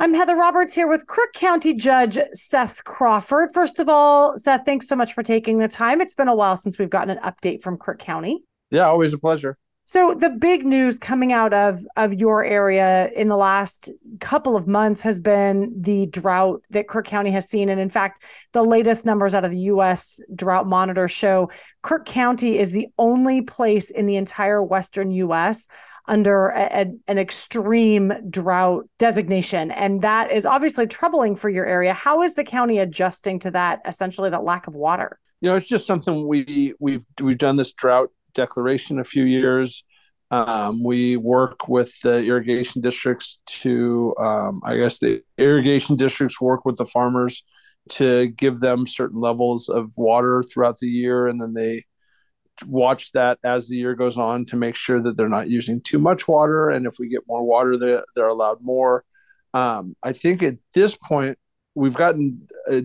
I'm Heather Roberts here with Crook County Judge Seth Crawford. First of all, Seth, thanks so much for taking the time. It's been a while since we've gotten an update from Crook County. Yeah, always a pleasure. So the big news coming out of of your area in the last couple of months has been the drought that Crook County has seen and in fact the latest numbers out of the US drought monitor show Crook County is the only place in the entire western US under a, a, an extreme drought designation. And that is obviously troubling for your area. How is the county adjusting to that, essentially, that lack of water? You know, it's just something we we've we've done this drought declaration a few years. Um, we work with the irrigation districts to, um, I guess, the irrigation districts work with the farmers to give them certain levels of water throughout the year, and then they watch that as the year goes on to make sure that they're not using too much water. And if we get more water, they're, they're allowed more. Um, I think at this point, we've gotten a,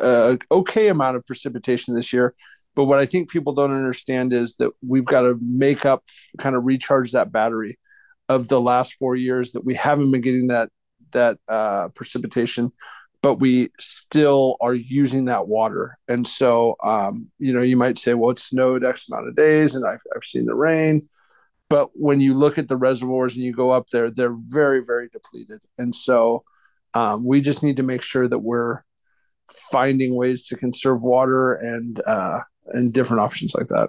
a, okay amount of precipitation this year. But what I think people don't understand is that we've got to make up, kind of recharge that battery of the last four years that we haven't been getting that that uh, precipitation but we still are using that water. And so, um, you know, you might say, well, it snowed X amount of days and I've, I've seen the rain. But when you look at the reservoirs and you go up there, they're very, very depleted. And so um, we just need to make sure that we're finding ways to conserve water and, uh, and different options like that.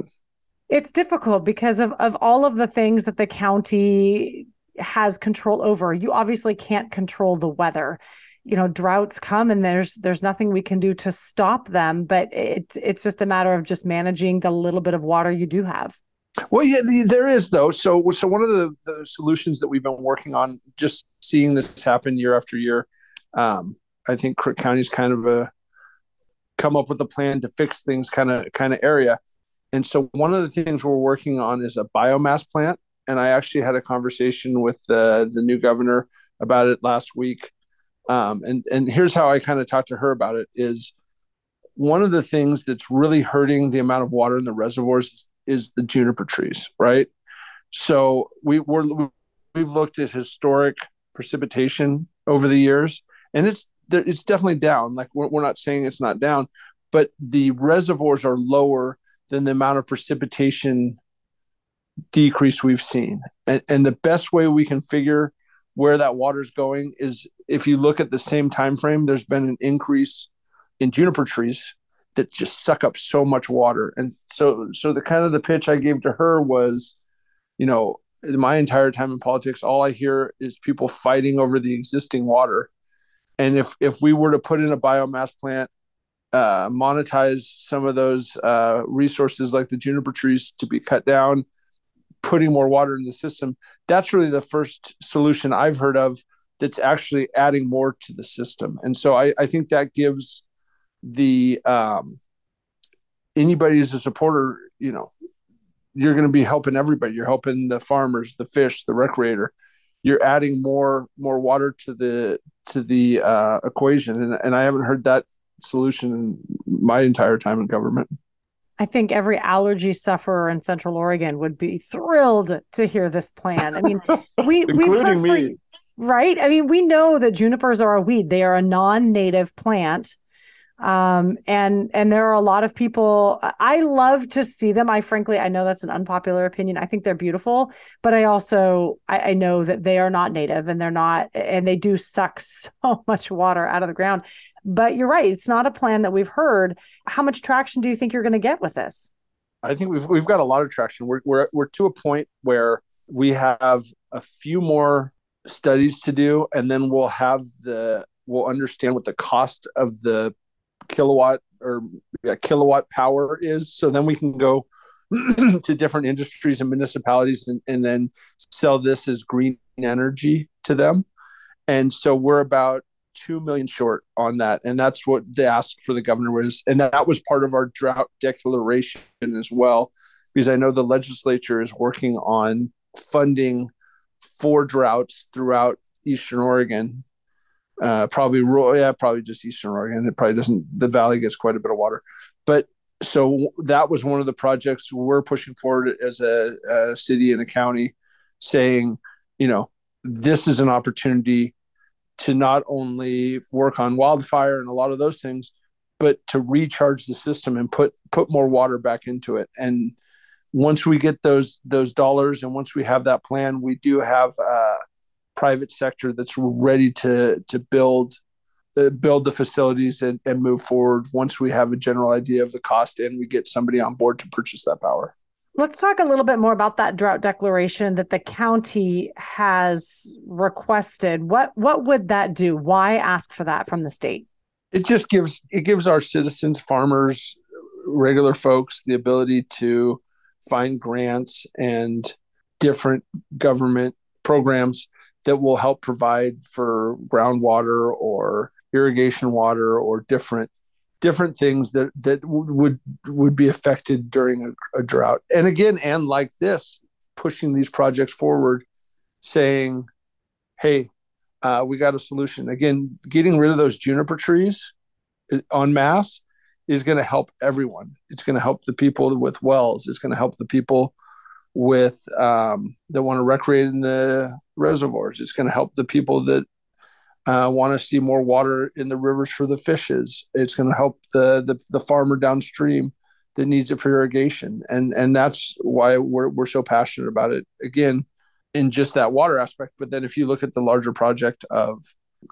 It's difficult because of, of all of the things that the county has control over. You obviously can't control the weather you know droughts come and there's there's nothing we can do to stop them but it's it's just a matter of just managing the little bit of water you do have. Well yeah the, there is though. So so one of the, the solutions that we've been working on just seeing this happen year after year um, i think crook county's kind of a come up with a plan to fix things kind of kind of area. And so one of the things we're working on is a biomass plant. And i actually had a conversation with the the new governor about it last week um, and and here's how I kind of talked to her about it is one of the things that's really hurting the amount of water in the reservoirs is, is the juniper trees, right? So we we're we've looked at historic precipitation over the years, and it's it's definitely down. Like we're, we're not saying it's not down, but the reservoirs are lower than the amount of precipitation decrease we've seen. And, and the best way we can figure where that water is going is if you look at the same time frame there's been an increase in juniper trees that just suck up so much water. And so so the kind of the pitch i gave to her was you know my entire time in politics all i hear is people fighting over the existing water. And if if we were to put in a biomass plant uh, monetize some of those uh, resources like the juniper trees to be cut down putting more water in the system. That's really the first solution I've heard of that's actually adding more to the system. And so I, I think that gives the um, anybody who's a supporter, you know, you're going to be helping everybody. You're helping the farmers, the fish, the recreator. You're adding more more water to the to the uh, equation, and, and I haven't heard that solution in my entire time in government. I think every allergy sufferer in Central Oregon would be thrilled to hear this plan. I mean, we heard me. Right. I mean, we know that junipers are a weed; they are a non-native plant um and and there are a lot of people i love to see them. I frankly i know that's an unpopular opinion. I think they're beautiful but i also I, I, know that they are not native and they're not and they do suck so much water out of the ground. But you're right it's not a plan that we've heard. How much traction do you think you're going to get with this? I think we've we've got a lot of traction. We're, we're we're to a point where we have a few more studies to do and then we'll have the we'll understand what the cost of the kilowatt or yeah, kilowatt power is. So then we can go to different industries and municipalities and, and then sell this as green energy to them. And so we're about two million short on that. And that's what the ask for the governor was. And that was part of our drought declaration as well, because I know the legislature is working on funding for droughts throughout Eastern Oregon uh, probably rural, yeah, probably just Eastern Oregon. It probably doesn't. The valley gets quite a bit of water, but so that was one of the projects we're pushing forward as a, a city and a county, saying, you know, this is an opportunity to not only work on wildfire and a lot of those things, but to recharge the system and put put more water back into it. And once we get those those dollars and once we have that plan, we do have a private sector that's ready to to build uh, build the facilities and, and move forward once we have a general idea of the cost and we get somebody on board to purchase that power. Let's talk a little bit more about that drought declaration that the county has requested. What what would that do? Why ask for that from the state? It just gives it gives our citizens, farmers, regular folks the ability to find grants and different government programs that will help provide for groundwater or irrigation water or different different things that that would would be affected during a, a drought. And again, and like this, pushing these projects forward, saying, "Hey, uh, we got a solution." Again, getting rid of those juniper trees en masse is going to help everyone. It's going to help the people with wells. It's going to help the people with um, that want to recreate in the reservoirs. It's going to help the people that uh, want to see more water in the rivers for the fishes. It's going to help the, the, the farmer downstream that needs it for irrigation, and and that's why we're we're so passionate about it. Again, in just that water aspect, but then if you look at the larger project of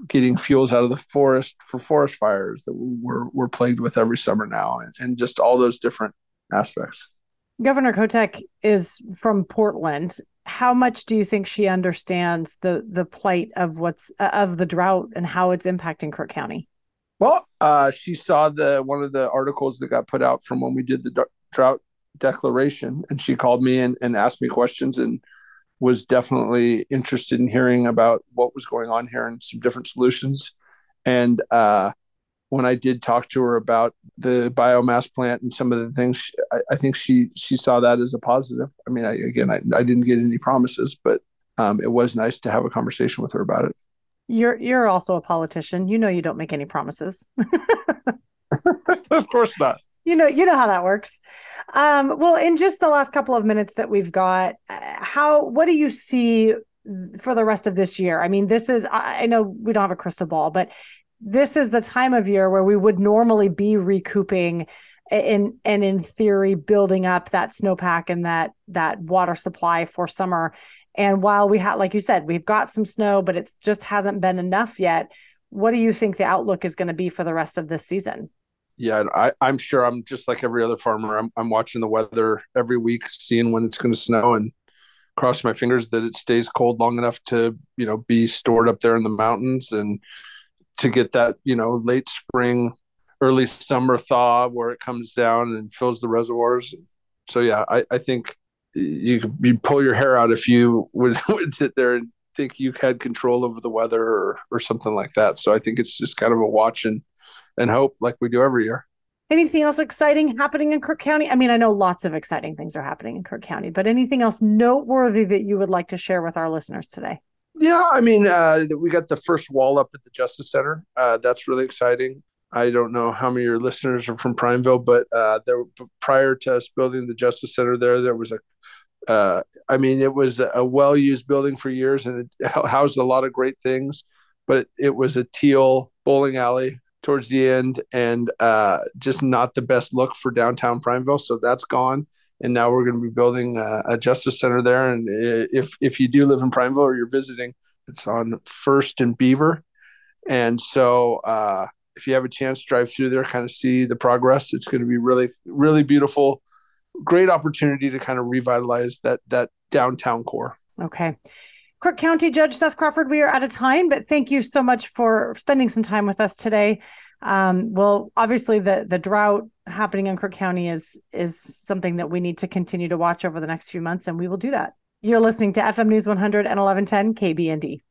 getting fuels out of the forest for forest fires that we're we're plagued with every summer now, and, and just all those different aspects. Governor Kotek is from Portland, how much do you think she understands the the plight of what's uh, of the drought and how it's impacting Crook County? Well, uh, she saw the one of the articles that got put out from when we did the d- drought declaration, and she called me and, and asked me questions and was definitely interested in hearing about what was going on here and some different solutions. And uh, when I did talk to her about the biomass plant and some of the things, I, I think she she saw that as a positive. I mean, I, again, I, I didn't get any promises, but um, it was nice to have a conversation with her about it. You're you're also a politician. You know, you don't make any promises. of course not. You know, you know how that works. Um, well, in just the last couple of minutes that we've got, uh, how what do you see for the rest of this year? I mean, this is I know we don't have a crystal ball, but this is the time of year where we would normally be recouping and and in theory building up that snowpack and that that water supply for summer. And while we have like you said we've got some snow but it just hasn't been enough yet. What do you think the outlook is going to be for the rest of this season? Yeah I, i'm sure i'm just like every other farmer I'm, I'm watching the weather every week seeing when it's going to snow and cross my fingers that it stays cold long enough to you know be stored up there in the mountains. And to get that you know late spring early summer thaw where it comes down and fills the reservoirs so yeah i, I think you could you pull your hair out if you would, would sit there and think you had control over the weather or, or something like that so i think it's just kind of a watch and, and hope like we do every year anything else exciting happening in Crook County? I mean, I know lots of exciting things are happening in Crook County, but anything else noteworthy that you would like to share with our listeners today? Yeah, I mean, uh, we got the first wall up at the Justice Center. Uh, that's really exciting. I don't know how many of your listeners are from Prineville, but uh, there prior to us building the Justice Center there, there was a, uh, I mean, it was a well-used building for years, and it housed a lot of great things. But it was a teal bowling alley towards the end, and uh, just not the best look for downtown Prineville. So that's gone and now we're going to be building a, a, justice center there. And if if you do live in Prineville or you're visiting, it's on First and Beaver, and so uh, if you have a chance, drive through there, kind of see the progress. It's going to be really really beautiful. Great opportunity to kind of revitalize that that downtown core. Okay. Crook County Judge Seth Crawford, we are out of time, but thank you so much for spending some time with us today. Um, well, obviously the the drought happening in Crook County is is something that we need to continue to watch over the next few months, and we will do that. You're listening to FM News 100 and 1110 KBND.